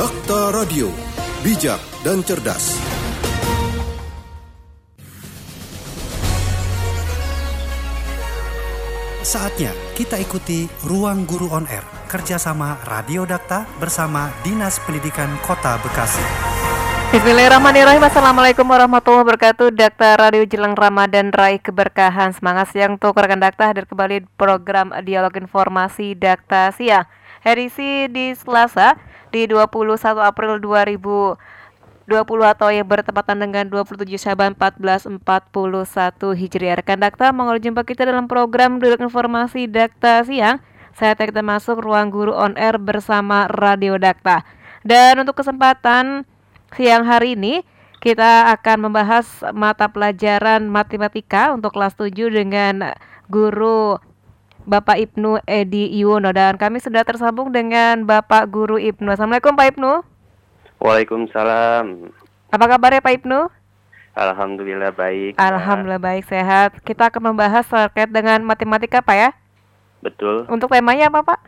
Dakta Radio, bijak dan cerdas. Saatnya kita ikuti Ruang Guru On Air, kerjasama Radio Dakta bersama Dinas Pendidikan Kota Bekasi. Bismillahirrahmanirrahim. Assalamualaikum warahmatullahi wabarakatuh. Dakta Radio Jelang Ramadan Raih Keberkahan. Semangat siang untuk rekan Dakta. Hadir kembali program Dialog Informasi Dakta Siang. Edisi di Selasa di 21 April 2020 atau yang bertepatan dengan 27 Syaban 1441 Hijriah. Rekan Dakta Mongol jumpa kita dalam program Dialog Informasi Dakta Siang. Saya kita masuk ruang guru on air bersama Radio Dakta. Dan untuk kesempatan siang hari ini kita akan membahas mata pelajaran matematika untuk kelas 7 dengan guru Bapak Ibnu Edi Yuwono dan kami sudah tersambung dengan Bapak Guru Ibnu. Assalamualaikum Pak Ibnu. Waalaikumsalam. Apa kabarnya Pak Ibnu? Alhamdulillah baik. Alhamdulillah baik sehat. Kita akan membahas terkait dengan matematika Pak ya. Betul. Untuk temanya apa Pak?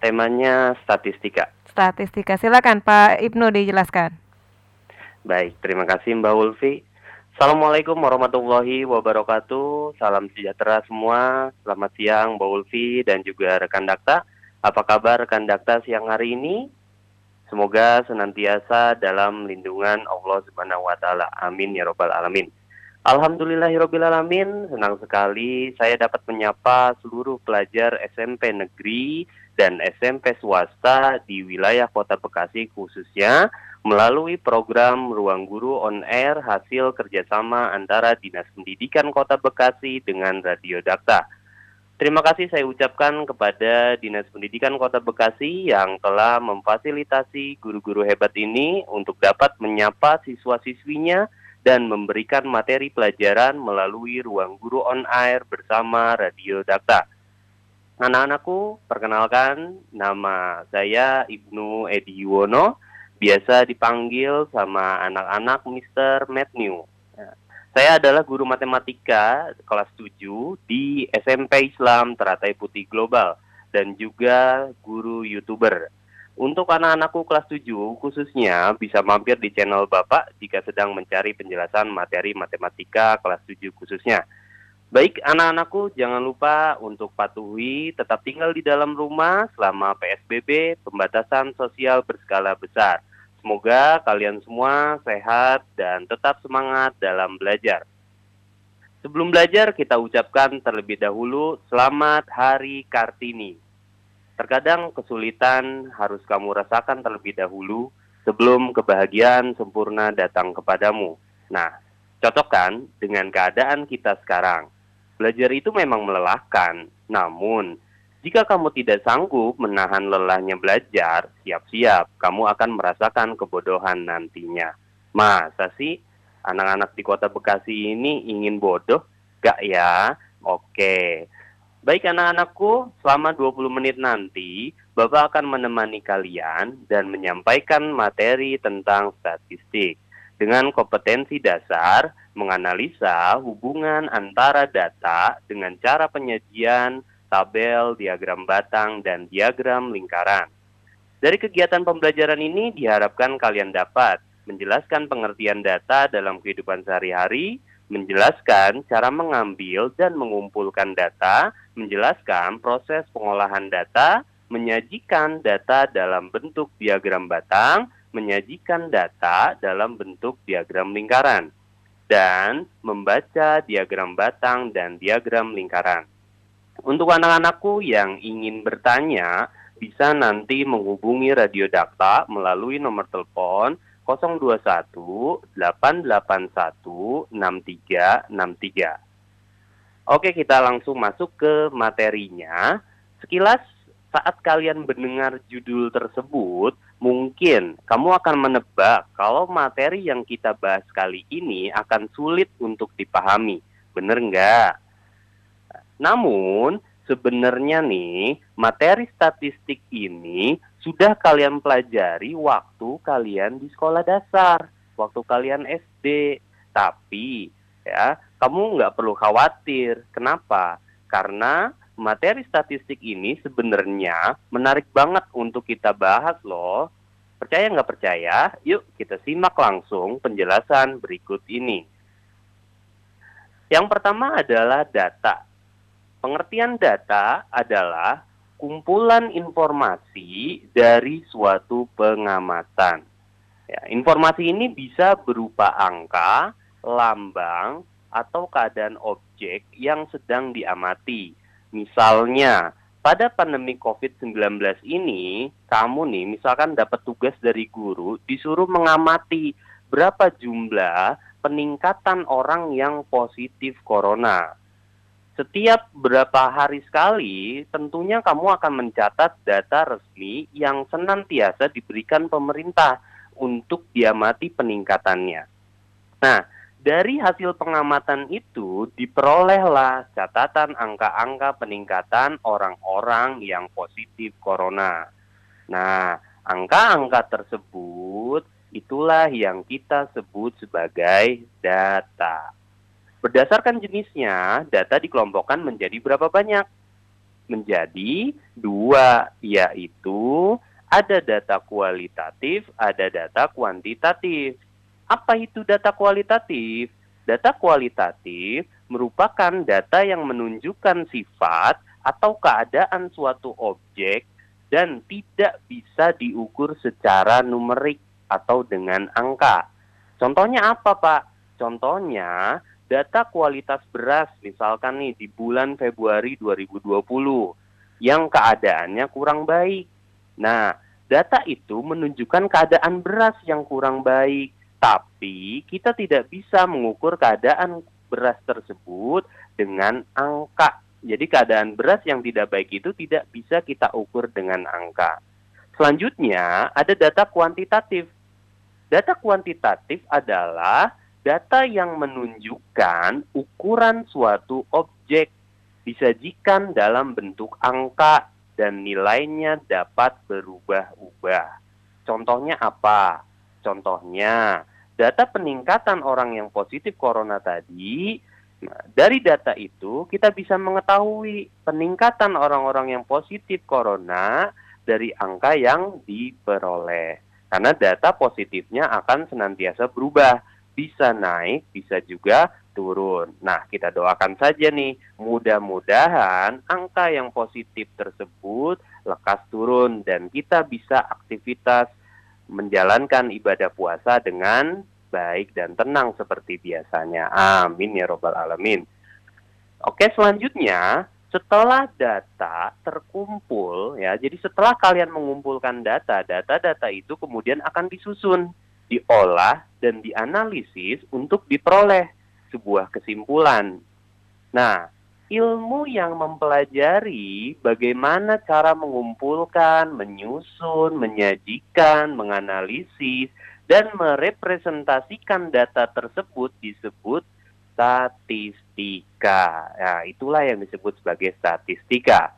Temanya statistika. Statistika. Silakan Pak Ibnu dijelaskan. Baik, terima kasih Mbak Ulfi. Assalamualaikum warahmatullahi wabarakatuh. Salam sejahtera semua. Selamat siang Mbak Ulfi dan juga rekan Dakta. Apa kabar rekan Dakta siang hari ini? Semoga senantiasa dalam lindungan Allah Subhanahu wa taala. Amin ya robbal alamin. Alhamdulillahirabbil alamin. Senang sekali saya dapat menyapa seluruh pelajar SMP negeri dan SMP swasta di wilayah Kota Bekasi khususnya melalui program Ruang Guru On Air hasil kerjasama antara Dinas Pendidikan Kota Bekasi dengan Radio Dakta. Terima kasih saya ucapkan kepada Dinas Pendidikan Kota Bekasi yang telah memfasilitasi guru-guru hebat ini untuk dapat menyapa siswa-siswinya dan memberikan materi pelajaran melalui Ruang Guru On Air bersama Radio Dakta. Anak-anakku, perkenalkan nama saya Ibnu Edi Yuwono biasa dipanggil sama anak-anak Mr. Matthew. Ya. Saya adalah guru matematika kelas 7 di SMP Islam Teratai Putih Global dan juga guru YouTuber. Untuk anak-anakku kelas 7 khususnya bisa mampir di channel Bapak jika sedang mencari penjelasan materi matematika kelas 7 khususnya. Baik anak-anakku jangan lupa untuk patuhi tetap tinggal di dalam rumah selama PSBB pembatasan sosial berskala besar. Semoga kalian semua sehat dan tetap semangat dalam belajar. Sebelum belajar, kita ucapkan terlebih dahulu selamat Hari Kartini. Terkadang kesulitan harus kamu rasakan terlebih dahulu sebelum kebahagiaan sempurna datang kepadamu. Nah, cocokkan dengan keadaan kita sekarang. Belajar itu memang melelahkan, namun jika kamu tidak sanggup menahan lelahnya belajar, siap-siap kamu akan merasakan kebodohan nantinya. Masa sih anak-anak di kota Bekasi ini ingin bodoh? Gak ya? Oke. Baik anak-anakku, selama 20 menit nanti, Bapak akan menemani kalian dan menyampaikan materi tentang statistik dengan kompetensi dasar menganalisa hubungan antara data dengan cara penyajian tabel, diagram batang, dan diagram lingkaran. Dari kegiatan pembelajaran ini diharapkan kalian dapat menjelaskan pengertian data dalam kehidupan sehari-hari, menjelaskan cara mengambil dan mengumpulkan data, menjelaskan proses pengolahan data, menyajikan data dalam bentuk diagram batang, menyajikan data dalam bentuk diagram lingkaran, dan membaca diagram batang dan diagram lingkaran. Untuk anak-anakku yang ingin bertanya, bisa nanti menghubungi Radio Dakta melalui nomor telepon 021 881 6363. Oke, kita langsung masuk ke materinya. Sekilas saat kalian mendengar judul tersebut, mungkin kamu akan menebak kalau materi yang kita bahas kali ini akan sulit untuk dipahami. Bener nggak? Namun, sebenarnya nih, materi statistik ini sudah kalian pelajari waktu kalian di sekolah dasar, waktu kalian SD. Tapi, ya, kamu nggak perlu khawatir. Kenapa? Karena materi statistik ini sebenarnya menarik banget untuk kita bahas loh. Percaya nggak percaya? Yuk kita simak langsung penjelasan berikut ini. Yang pertama adalah data. Pengertian data adalah kumpulan informasi dari suatu pengamatan. Ya, informasi ini bisa berupa angka, lambang, atau keadaan objek yang sedang diamati. Misalnya, pada pandemi COVID-19 ini, kamu nih misalkan dapat tugas dari guru disuruh mengamati berapa jumlah peningkatan orang yang positif corona. Setiap berapa hari sekali, tentunya kamu akan mencatat data resmi yang senantiasa diberikan pemerintah untuk diamati peningkatannya. Nah, dari hasil pengamatan itu diperolehlah catatan angka-angka peningkatan orang-orang yang positif corona. Nah, angka-angka tersebut itulah yang kita sebut sebagai data. Berdasarkan jenisnya, data dikelompokkan menjadi berapa banyak? Menjadi dua, yaitu ada data kualitatif, ada data kuantitatif. Apa itu data kualitatif? Data kualitatif merupakan data yang menunjukkan sifat atau keadaan suatu objek dan tidak bisa diukur secara numerik atau dengan angka. Contohnya apa, Pak? Contohnya data kualitas beras misalkan nih di bulan Februari 2020 yang keadaannya kurang baik. Nah, data itu menunjukkan keadaan beras yang kurang baik tapi kita tidak bisa mengukur keadaan beras tersebut dengan angka. Jadi keadaan beras yang tidak baik itu tidak bisa kita ukur dengan angka. Selanjutnya ada data kuantitatif. Data kuantitatif adalah data yang menunjukkan ukuran suatu objek disajikan dalam bentuk angka dan nilainya dapat berubah-ubah. Contohnya apa? Contohnya, data peningkatan orang yang positif corona tadi, nah, dari data itu kita bisa mengetahui peningkatan orang-orang yang positif corona dari angka yang diperoleh. Karena data positifnya akan senantiasa berubah, bisa naik, bisa juga turun. Nah, kita doakan saja nih, mudah-mudahan angka yang positif tersebut lekas turun dan kita bisa aktivitas menjalankan ibadah puasa dengan baik dan tenang seperti biasanya. Amin ya robbal alamin. Oke, selanjutnya setelah data terkumpul ya, jadi setelah kalian mengumpulkan data, data-data itu kemudian akan disusun, diolah dan dianalisis untuk diperoleh sebuah kesimpulan. Nah, ilmu yang mempelajari bagaimana cara mengumpulkan, menyusun, menyajikan, menganalisis, dan merepresentasikan data tersebut disebut statistika. Nah, itulah yang disebut sebagai statistika.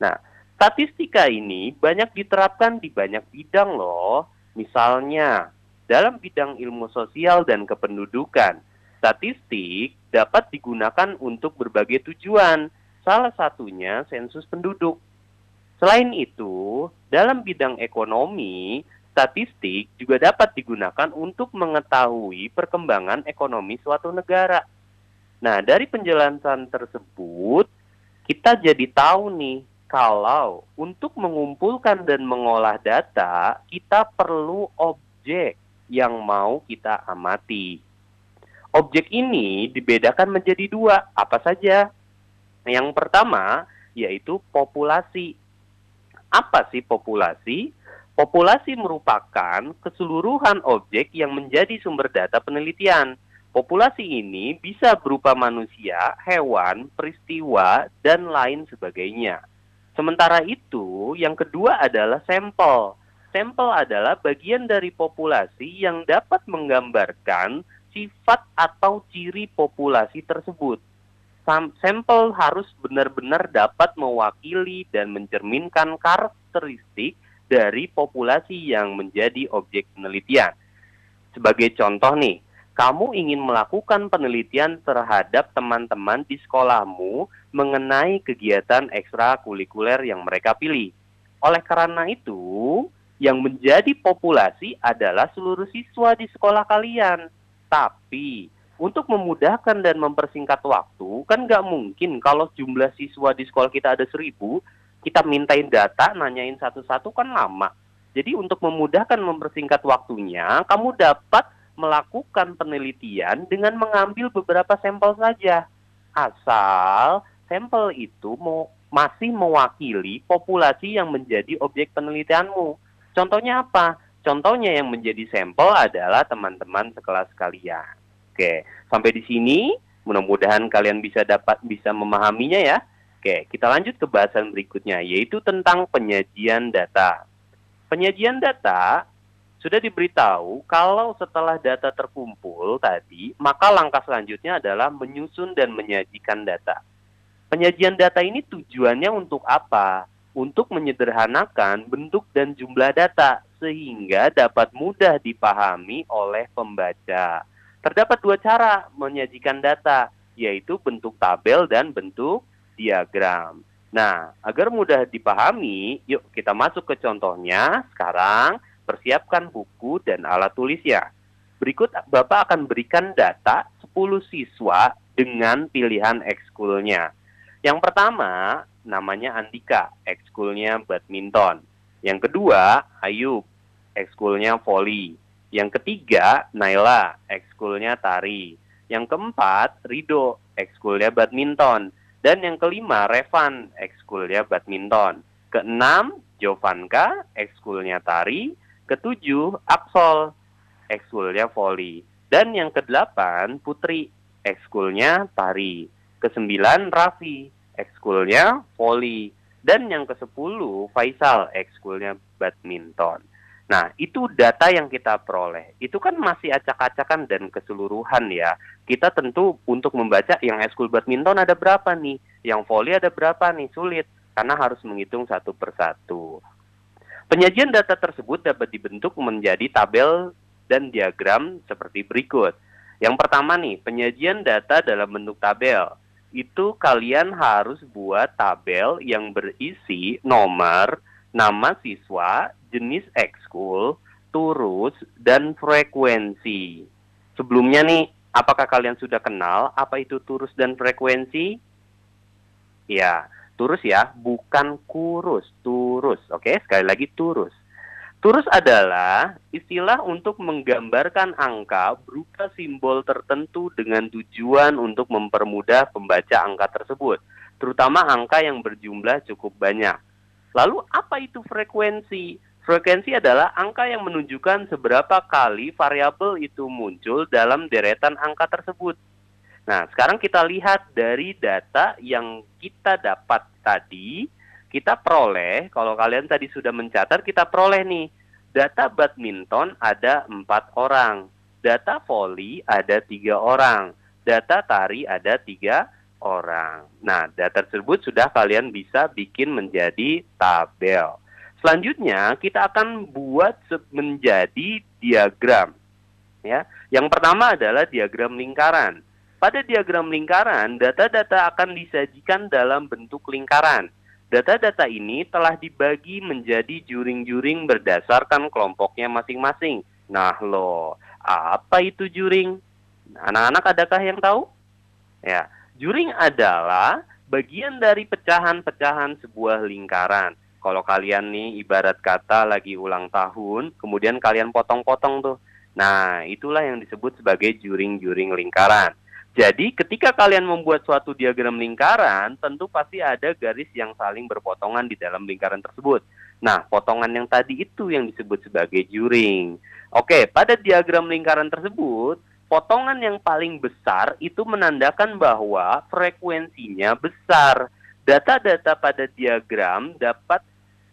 Nah, statistika ini banyak diterapkan di banyak bidang loh. Misalnya, dalam bidang ilmu sosial dan kependudukan, statistik dapat digunakan untuk berbagai tujuan, salah satunya sensus penduduk. Selain itu, dalam bidang ekonomi, statistik juga dapat digunakan untuk mengetahui perkembangan ekonomi suatu negara. Nah, dari penjelasan tersebut, kita jadi tahu nih, kalau untuk mengumpulkan dan mengolah data, kita perlu objek yang mau kita amati. Objek ini dibedakan menjadi dua, apa saja? Yang pertama yaitu populasi. Apa sih populasi? Populasi merupakan keseluruhan objek yang menjadi sumber data penelitian. Populasi ini bisa berupa manusia, hewan, peristiwa, dan lain sebagainya. Sementara itu, yang kedua adalah sampel. Sampel adalah bagian dari populasi yang dapat menggambarkan sifat atau ciri populasi tersebut. Sampel harus benar-benar dapat mewakili dan mencerminkan karakteristik dari populasi yang menjadi objek penelitian. Sebagai contoh nih, kamu ingin melakukan penelitian terhadap teman-teman di sekolahmu mengenai kegiatan ekstrakurikuler yang mereka pilih. Oleh karena itu, Yang menjadi populasi adalah seluruh siswa di sekolah kalian. Tapi untuk memudahkan dan mempersingkat waktu, kan nggak mungkin kalau jumlah siswa di sekolah kita ada seribu, kita mintain data, nanyain satu-satu kan lama. Jadi untuk memudahkan mempersingkat waktunya, kamu dapat melakukan penelitian dengan mengambil beberapa sampel saja. Asal sampel itu mau masih mewakili populasi yang menjadi objek penelitianmu. Contohnya apa? Contohnya yang menjadi sampel adalah teman-teman sekelas kalian. Oke, sampai di sini mudah-mudahan kalian bisa dapat bisa memahaminya ya. Oke, kita lanjut ke bahasan berikutnya yaitu tentang penyajian data. Penyajian data sudah diberitahu kalau setelah data terkumpul tadi, maka langkah selanjutnya adalah menyusun dan menyajikan data. Penyajian data ini tujuannya untuk apa? Untuk menyederhanakan bentuk dan jumlah data sehingga dapat mudah dipahami oleh pembaca. Terdapat dua cara menyajikan data, yaitu bentuk tabel dan bentuk diagram. Nah, agar mudah dipahami, yuk kita masuk ke contohnya. Sekarang, persiapkan buku dan alat tulisnya. Berikut Bapak akan berikan data 10 siswa dengan pilihan ekskulnya. Yang pertama, namanya Andika, ekskulnya badminton. Yang kedua, Ayub, ekskulnya volley. Yang ketiga, Naila, ekskulnya tari. Yang keempat, Rido, ekskulnya badminton. Dan yang kelima, Revan, ekskulnya badminton. Keenam, Jovanka, ekskulnya tari. Ketujuh, Absol, ekskulnya volley. Dan yang kedelapan, Putri, ekskulnya tari. Kesembilan, Raffi, ekskulnya volley. Dan yang kesepuluh, Faisal, ekskulnya badminton. Nah, itu data yang kita peroleh. Itu kan masih acak-acakan dan keseluruhan ya. Kita tentu untuk membaca yang eskul badminton ada berapa nih, yang volley ada berapa nih, sulit. Karena harus menghitung satu persatu. Penyajian data tersebut dapat dibentuk menjadi tabel dan diagram seperti berikut. Yang pertama nih, penyajian data dalam bentuk tabel. Itu kalian harus buat tabel yang berisi nomor, nama siswa, jenis ekskul, turus, dan frekuensi. Sebelumnya nih, apakah kalian sudah kenal apa itu turus dan frekuensi? Ya, turus ya, bukan kurus, turus. Oke, sekali lagi turus. Turus adalah istilah untuk menggambarkan angka berupa simbol tertentu dengan tujuan untuk mempermudah pembaca angka tersebut, terutama angka yang berjumlah cukup banyak. Lalu apa itu frekuensi? Frekuensi adalah angka yang menunjukkan seberapa kali variabel itu muncul dalam deretan angka tersebut. Nah, sekarang kita lihat dari data yang kita dapat tadi, kita peroleh, kalau kalian tadi sudah mencatat, kita peroleh nih, data badminton ada empat orang, data volley ada tiga orang, data tari ada tiga orang. Nah, data tersebut sudah kalian bisa bikin menjadi tabel. Selanjutnya kita akan buat menjadi diagram. Ya, yang pertama adalah diagram lingkaran. Pada diagram lingkaran, data-data akan disajikan dalam bentuk lingkaran. Data-data ini telah dibagi menjadi juring-juring berdasarkan kelompoknya masing-masing. Nah, loh, apa itu juring? Anak-anak adakah yang tahu? Ya, juring adalah bagian dari pecahan-pecahan sebuah lingkaran kalau kalian nih ibarat kata lagi ulang tahun, kemudian kalian potong-potong tuh. Nah, itulah yang disebut sebagai juring-juring lingkaran. Jadi, ketika kalian membuat suatu diagram lingkaran, tentu pasti ada garis yang saling berpotongan di dalam lingkaran tersebut. Nah, potongan yang tadi itu yang disebut sebagai juring. Oke, pada diagram lingkaran tersebut, potongan yang paling besar itu menandakan bahwa frekuensinya besar. Data-data pada diagram dapat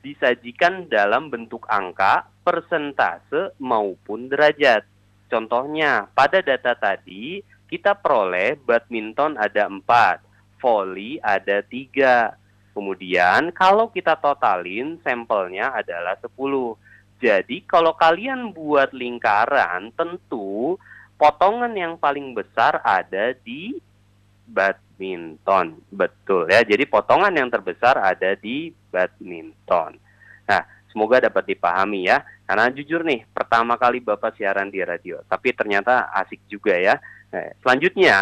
disajikan dalam bentuk angka, persentase, maupun derajat. Contohnya, pada data tadi, kita peroleh badminton ada 4, volley ada 3. Kemudian, kalau kita totalin, sampelnya adalah 10. Jadi, kalau kalian buat lingkaran, tentu potongan yang paling besar ada di badminton. Betul ya. Jadi potongan yang terbesar ada di badminton. Nah, semoga dapat dipahami ya. Karena jujur nih, pertama kali Bapak siaran di radio, tapi ternyata asik juga ya. Nah, selanjutnya,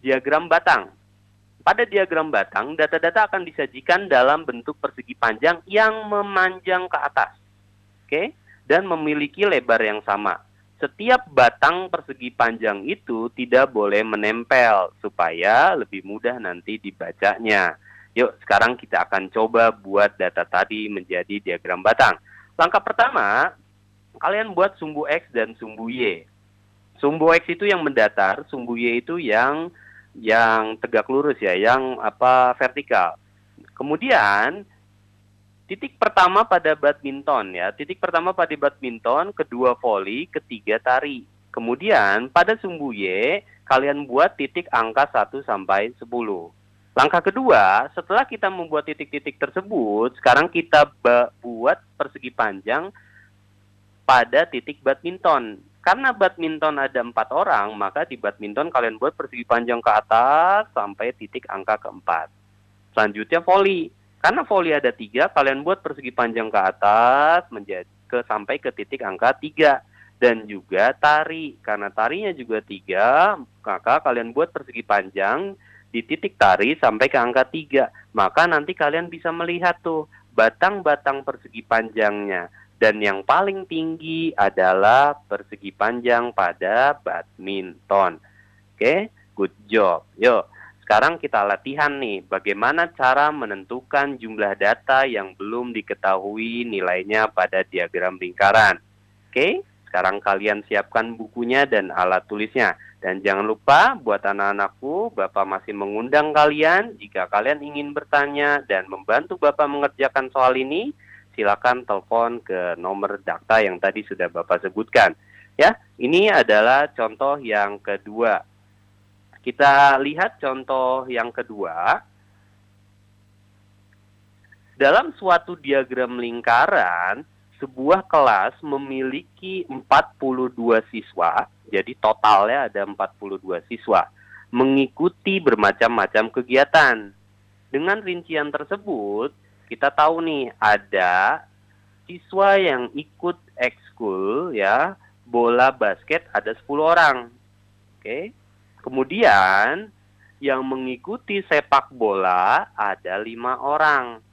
diagram batang. Pada diagram batang, data-data akan disajikan dalam bentuk persegi panjang yang memanjang ke atas. Oke? Dan memiliki lebar yang sama. Setiap batang persegi panjang itu tidak boleh menempel supaya lebih mudah nanti dibacanya. Yuk, sekarang kita akan coba buat data tadi menjadi diagram batang. Langkah pertama, kalian buat sumbu X dan sumbu Y. Sumbu X itu yang mendatar, sumbu Y itu yang yang tegak lurus ya, yang apa vertikal. Kemudian titik pertama pada badminton ya, titik pertama pada badminton, kedua voli, ketiga tari. Kemudian pada sumbu Y kalian buat titik angka 1 sampai 10. Langkah kedua, setelah kita membuat titik-titik tersebut, sekarang kita buat persegi panjang pada titik badminton. Karena badminton ada empat orang, maka di badminton kalian buat persegi panjang ke atas sampai titik angka keempat. Selanjutnya voli. Karena voli ada tiga, kalian buat persegi panjang ke atas menjadi ke sampai ke titik angka tiga dan juga tari. Karena tarinya juga tiga, maka kalian buat persegi panjang di titik tari sampai ke angka 3. Maka nanti kalian bisa melihat tuh batang-batang persegi panjangnya. Dan yang paling tinggi adalah persegi panjang pada badminton. Oke, good job. Yuk, sekarang kita latihan nih bagaimana cara menentukan jumlah data yang belum diketahui nilainya pada diagram lingkaran. Oke, sekarang kalian siapkan bukunya dan alat tulisnya. Dan jangan lupa buat anak-anakku, Bapak masih mengundang kalian jika kalian ingin bertanya dan membantu Bapak mengerjakan soal ini, silakan telepon ke nomor data yang tadi sudah Bapak sebutkan. Ya, ini adalah contoh yang kedua. Kita lihat contoh yang kedua. Dalam suatu diagram lingkaran, sebuah kelas memiliki 42 siswa jadi totalnya ada 42 siswa mengikuti bermacam-macam kegiatan. Dengan rincian tersebut, kita tahu nih ada siswa yang ikut ekskul ya, bola basket ada 10 orang. Oke. Kemudian yang mengikuti sepak bola ada lima orang.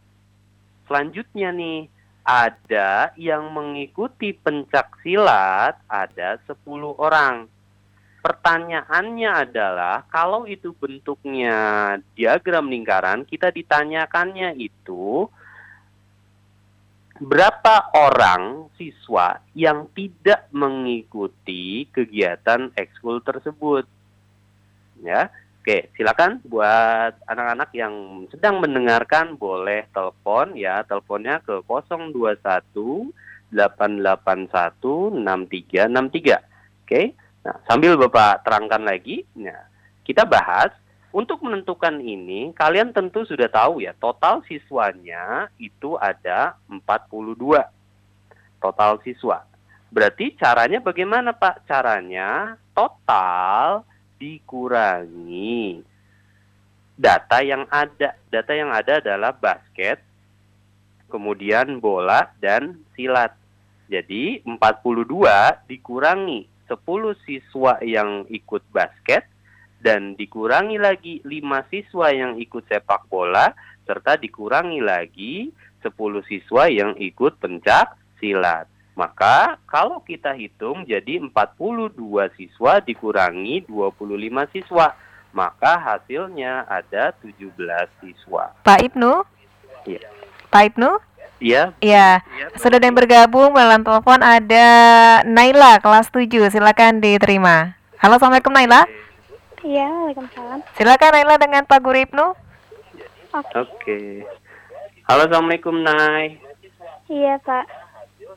Selanjutnya nih, ada yang mengikuti pencak silat ada 10 orang. Pertanyaannya adalah kalau itu bentuknya diagram lingkaran, kita ditanyakannya itu berapa orang siswa yang tidak mengikuti kegiatan ekskul tersebut. Ya, Oke, silakan buat anak-anak yang sedang mendengarkan boleh telepon ya, teleponnya ke 021 881 6363. Oke. Nah, sambil Bapak terangkan lagi, nah, kita bahas untuk menentukan ini, kalian tentu sudah tahu ya, total siswanya itu ada 42. Total siswa. Berarti caranya bagaimana, Pak? Caranya total dikurangi data yang ada. Data yang ada adalah basket, kemudian bola dan silat. Jadi 42 dikurangi 10 siswa yang ikut basket dan dikurangi lagi 5 siswa yang ikut sepak bola serta dikurangi lagi 10 siswa yang ikut pencak silat. Maka kalau kita hitung jadi 42 siswa dikurangi 25 siswa, maka hasilnya ada 17 siswa. Pak Ibnu? Iya. Pak Ibnu? Iya. Iya. Sudah yang bergabung dalam telepon ada Naila kelas 7. Silakan diterima. Halo, Assalamualaikum Naila. Iya, Waalaikumsalam. Silakan Naila dengan Pak Guru Ibnu. Oke. Oke. Halo, Assalamualaikum Nay. Iya, Pak.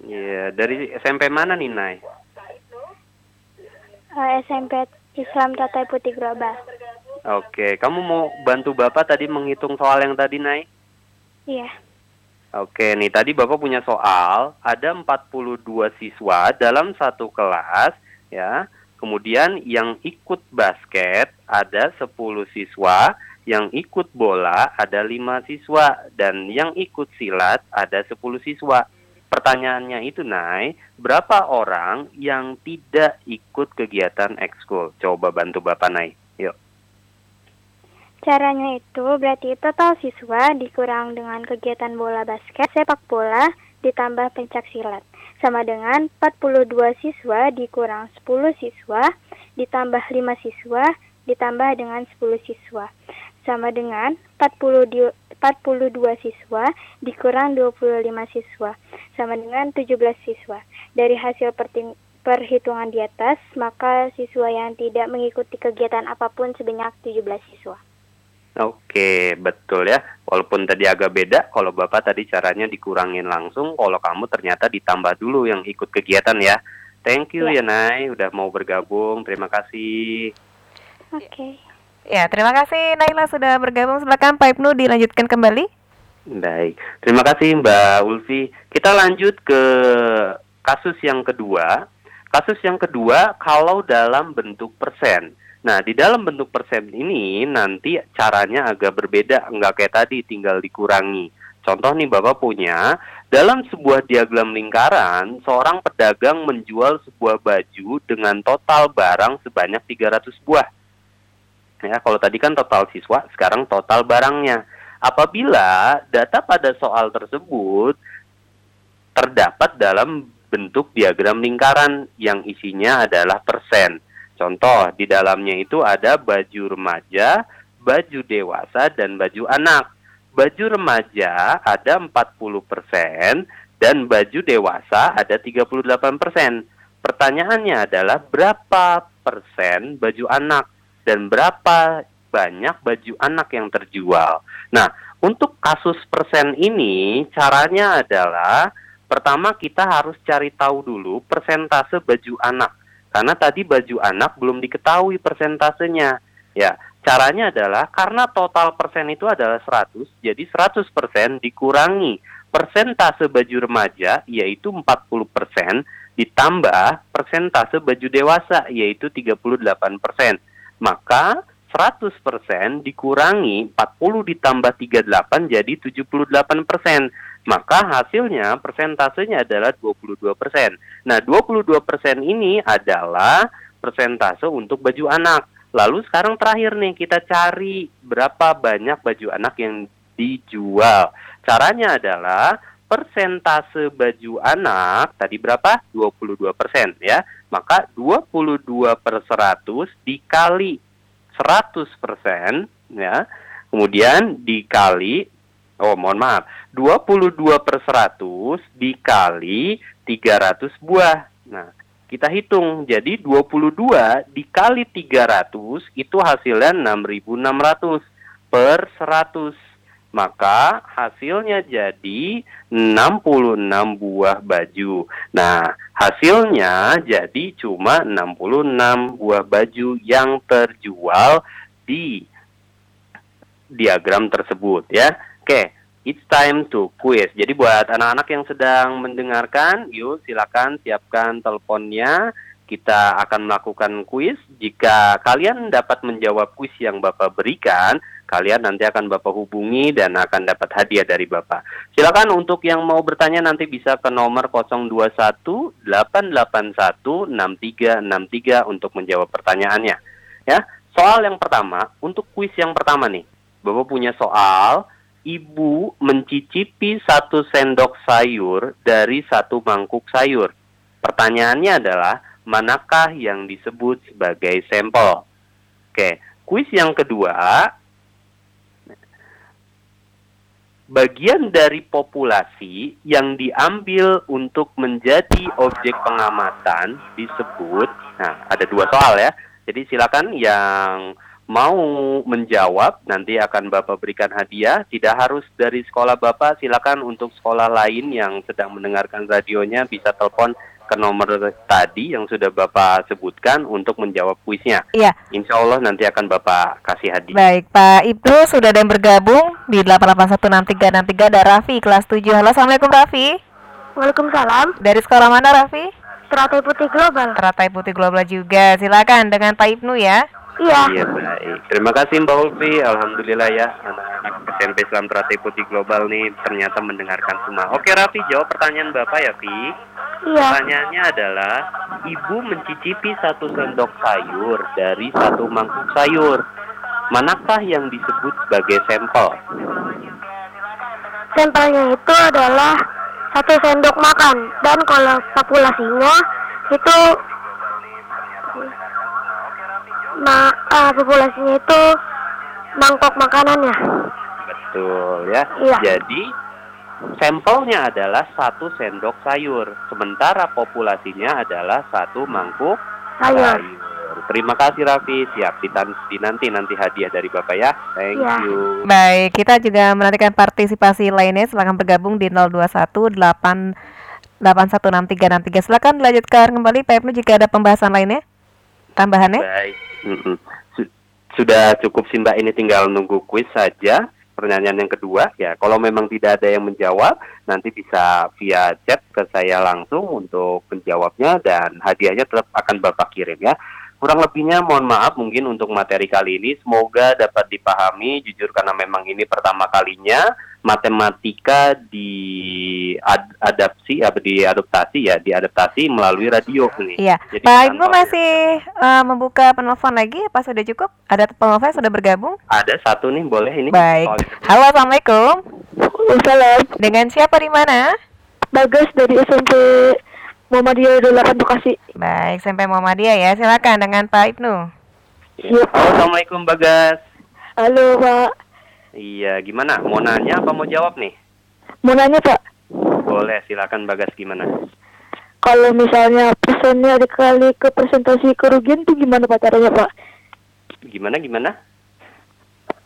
Iya, dari SMP mana nih, Nay? Eh, SMP Islam Tata Putih Global. Oke, kamu mau bantu Bapak tadi menghitung soal yang tadi, Nay? Iya. Oke, nih tadi Bapak punya soal, ada 42 siswa dalam satu kelas, ya. Kemudian yang ikut basket ada 10 siswa, yang ikut bola ada 5 siswa, dan yang ikut silat ada 10 siswa. Pertanyaannya itu, Nay, berapa orang yang tidak ikut kegiatan ekskul? Coba bantu Bapak, Nay. Caranya itu berarti total siswa dikurang dengan kegiatan bola basket, sepak bola, ditambah pencak silat. Sama dengan 42 siswa dikurang 10 siswa, ditambah 5 siswa, ditambah dengan 10 siswa. Sama dengan 40 42 siswa dikurang 25 siswa. Sama dengan 17 siswa. Dari hasil perhitungan di atas, maka siswa yang tidak mengikuti kegiatan apa pun sebanyak 17 siswa. Oke, betul ya. Walaupun tadi agak beda, kalau Bapak tadi caranya dikurangin langsung, kalau kamu ternyata ditambah dulu yang ikut kegiatan ya. Thank you ya, ya Nay, udah mau bergabung. Terima kasih. Oke. Okay. Ya, terima kasih Naila sudah bergabung. Silakan Pak Ibnu dilanjutkan kembali. Baik, terima kasih Mbak Ulfi. Kita lanjut ke kasus yang kedua. Kasus yang kedua, kalau dalam bentuk persen. Nah, di dalam bentuk persen ini nanti caranya agak berbeda, nggak kayak tadi tinggal dikurangi. Contoh nih Bapak punya, dalam sebuah diagram lingkaran, seorang pedagang menjual sebuah baju dengan total barang sebanyak 300 buah. Ya, kalau tadi kan total siswa, sekarang total barangnya. Apabila data pada soal tersebut terdapat dalam bentuk diagram lingkaran yang isinya adalah persen. Contoh, di dalamnya itu ada baju remaja, baju dewasa, dan baju anak. Baju remaja ada 40% dan baju dewasa ada 38%. Pertanyaannya adalah berapa persen baju anak dan berapa banyak baju anak yang terjual. Nah, untuk kasus persen ini caranya adalah pertama kita harus cari tahu dulu persentase baju anak karena tadi baju anak belum diketahui persentasenya. Ya, caranya adalah karena total persen itu adalah 100, jadi 100% dikurangi persentase baju remaja yaitu 40% ditambah persentase baju dewasa yaitu 38%. Maka 100% dikurangi 40 ditambah 38 jadi 78% maka hasilnya persentasenya adalah 22%. Nah, 22% ini adalah persentase untuk baju anak. Lalu sekarang terakhir nih kita cari berapa banyak baju anak yang dijual. Caranya adalah persentase baju anak tadi berapa? 22% ya. Maka 22 per 100 dikali 100% ya. Kemudian dikali oh mohon maaf, 22 per 100 dikali 300 buah. Nah, kita hitung, jadi 22 dikali 300 itu hasilnya 6.600 per 100. Maka hasilnya jadi 66 buah baju. Nah, hasilnya jadi cuma 66 buah baju yang terjual di diagram tersebut ya. Oke, it's time to quiz. Jadi buat anak-anak yang sedang mendengarkan, yuk silakan siapkan teleponnya. Kita akan melakukan quiz. Jika kalian dapat menjawab quiz yang Bapak berikan, kalian nanti akan Bapak hubungi dan akan dapat hadiah dari Bapak. Silakan untuk yang mau bertanya nanti bisa ke nomor 021 881 6363 untuk menjawab pertanyaannya. Ya, soal yang pertama untuk quiz yang pertama nih. Bapak punya soal ibu mencicipi satu sendok sayur dari satu mangkuk sayur. Pertanyaannya adalah, manakah yang disebut sebagai sampel? Oke, kuis yang kedua, bagian dari populasi yang diambil untuk menjadi objek pengamatan disebut, nah ada dua soal ya, jadi silakan yang mau menjawab nanti akan Bapak berikan hadiah tidak harus dari sekolah Bapak silakan untuk sekolah lain yang sedang mendengarkan radionya bisa telepon ke nomor tadi yang sudah Bapak sebutkan untuk menjawab kuisnya. Iya. Insya Allah nanti akan Bapak kasih hadiah. Baik, Pak Ibnu sudah ada yang bergabung di 8816363 ada Raffi kelas 7. Halo, Assalamualaikum Raffi. Waalaikumsalam. Dari sekolah mana Raffi? Teratai Putih Global. Teratai Putih Global juga. Silakan dengan Pak Ibnu ya. Iya. Iya baik. Terima kasih Mbak Ulfi. Alhamdulillah ya anak-anak SMP Islam Teratai Putih Global nih ternyata mendengarkan semua. Oke Raffi jawab pertanyaan Bapak ya Vi. Iya. Pertanyaannya adalah ibu mencicipi satu sendok sayur dari satu mangkuk sayur. Manakah yang disebut sebagai sampel? Sampelnya itu adalah satu sendok makan dan kalau populasinya itu ma ah, populasinya itu mangkok makanannya. Betul ya. Iya. Jadi sampelnya adalah satu sendok sayur, sementara populasinya adalah satu mangkuk Sayur. Terima kasih Raffi, siap ditan- dinanti nanti hadiah dari Bapak ya. Thank Iya. you. Baik, kita juga menantikan partisipasi lainnya. Silakan bergabung di 021 8 816363. Silakan dilanjutkan kembali Pak Ibnu jika ada pembahasan lainnya. Tambahannya? Baik. Mm-mm. Su- Sudah cukup sih Mbak, ini tinggal nunggu kuis saja. Pertanyaan yang kedua, ya kalau memang tidak ada yang menjawab, nanti bisa via chat ke saya langsung untuk menjawabnya dan hadiahnya tetap akan Bapak kirim ya. Kurang lebihnya mohon maaf mungkin untuk materi kali ini semoga dapat dipahami jujur karena memang ini pertama kalinya matematika diadaptasi apa diadaptasi ya diadaptasi melalui radio ini. Iya. Jadi Pak Ibnu masih eh, membuka penelpon lagi apa sudah cukup? Ada penelpon yang sudah bergabung? Ada satu nih boleh ini. Baik. Halo, Assalamualaikum. Salam. Dengan siapa di mana? Bagus dari SMP Muhammadiyah 28 Bekasi. Baik, sampai Muhammadiyah ya. Silakan dengan Pak Ibnu. Ya. Halo, Assalamualaikum Bagas. Halo Pak. Iya, gimana? Mau nanya apa mau jawab nih? Mau nanya Pak, Boleh, silakan Bagas gimana? kalau misalnya persennya dikali ke presentasi kerugian itu gimana Pak caranya Pak? Gimana gimana?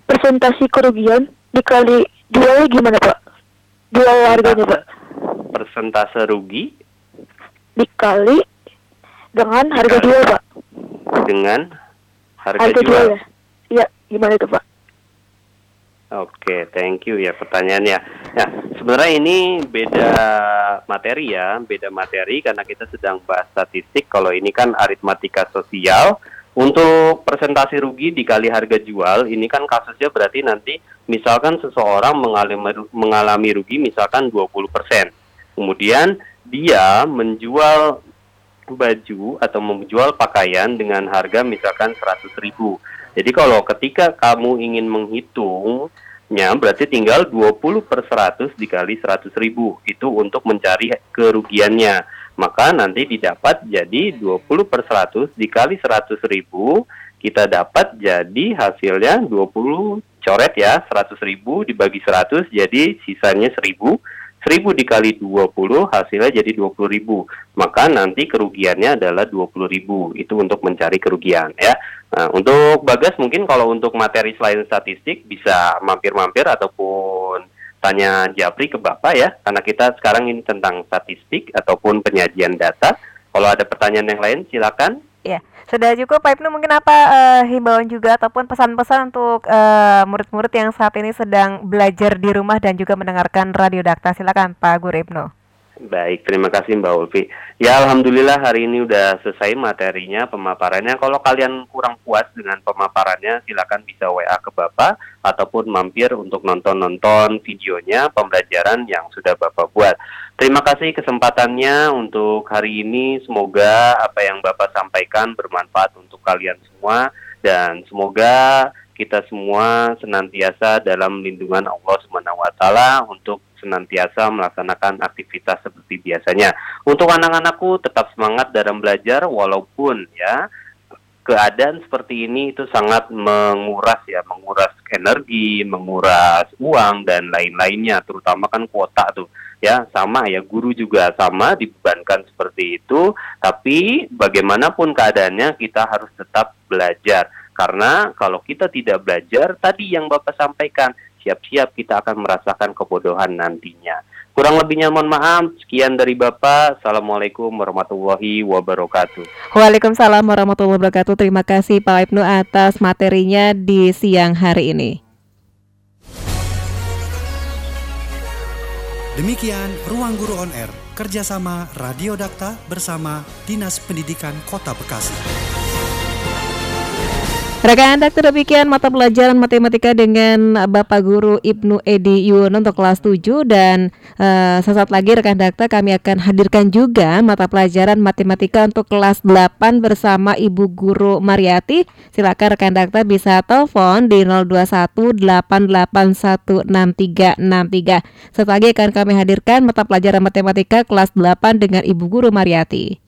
Presentasi kerugian dikali jualnya gimana Pak? Jual harganya Pak? Persentase rugi Dikali dengan harga jual Pak? dengan harga, Harga jual. jual ya? Iya, gimana itu Pak? Oke, thank you ya pertanyaannya. Nah, sebenarnya ini beda materi ya, beda materi karena kita sedang bahas statistik. Kalau ini kan aritmatika sosial. Untuk presentasi rugi dikali harga jual, ini kan kasusnya berarti nanti misalkan seseorang mengalami, mengalami rugi misalkan 20%. Kemudian dia menjual baju atau menjual pakaian dengan harga misalkan 100 ribu. Jadi kalau ketika kamu ingin menghitungnya berarti tinggal 20 per 100 dikali 100 ribu. Itu untuk mencari kerugiannya. Maka nanti didapat jadi 20 per 100 dikali 100 ribu. Kita dapat jadi hasilnya 20 coret ya 100 ribu dibagi 100 jadi sisanya 1000 1000 dikali 20 hasilnya jadi 20.000. Maka nanti kerugiannya adalah 20.000. Itu untuk mencari kerugian ya. Nah, untuk Bagas mungkin kalau untuk materi selain statistik bisa mampir-mampir ataupun tanya Japri ke Bapak ya. Karena kita sekarang ini tentang statistik ataupun penyajian data. Kalau ada pertanyaan yang lain silakan. Ya, sudah cukup Pak Ibnu mungkin apa eh, himbauan juga ataupun pesan-pesan untuk eh, murid-murid yang saat ini sedang belajar di rumah dan juga mendengarkan Radio Dakta. Silakan Pak Guru Ibnu. Baik, terima kasih Mbak Ulfi. Ya Alhamdulillah hari ini udah selesai materinya, pemaparannya. Kalau kalian kurang puas dengan pemaparannya, silakan bisa WA ke Bapak ataupun mampir untuk nonton-nonton videonya pembelajaran yang sudah Bapak buat. Terima kasih kesempatannya untuk hari ini. Semoga apa yang Bapak sampaikan bermanfaat untuk kalian semua dan semoga kita semua senantiasa dalam lindungan Allah Subhanahu wa taala untuk senantiasa melaksanakan aktivitas seperti biasanya. Untuk anak-anakku tetap semangat dalam belajar walaupun ya keadaan seperti ini itu sangat menguras ya, menguras energi, menguras uang dan lain-lainnya, terutama kan kuota tuh. Ya, sama ya, guru juga sama dibebankan seperti itu, tapi bagaimanapun keadaannya kita harus tetap belajar. Karena kalau kita tidak belajar, tadi yang Bapak sampaikan, siap-siap kita akan merasakan kebodohan nantinya. Kurang lebihnya mohon maaf. Sekian dari Bapak. Assalamualaikum warahmatullahi wabarakatuh. Waalaikumsalam warahmatullahi wabarakatuh. Terima kasih Pak Ibnu atas materinya di siang hari ini. Demikian Ruang Guru On Air, kerjasama Radio Dakta bersama Dinas Pendidikan Kota Bekasi. Rekan dokter demikian mata pelajaran matematika dengan Bapak Guru Ibnu Edi Yuwono untuk kelas 7 dan uh, sesaat lagi rekan dokter kami akan hadirkan juga mata pelajaran matematika untuk kelas 8 bersama Ibu Guru Mariati. Silakan rekan dokter bisa telepon di 0218816363. Sesaat lagi akan kami hadirkan mata pelajaran matematika kelas 8 dengan Ibu Guru Mariati.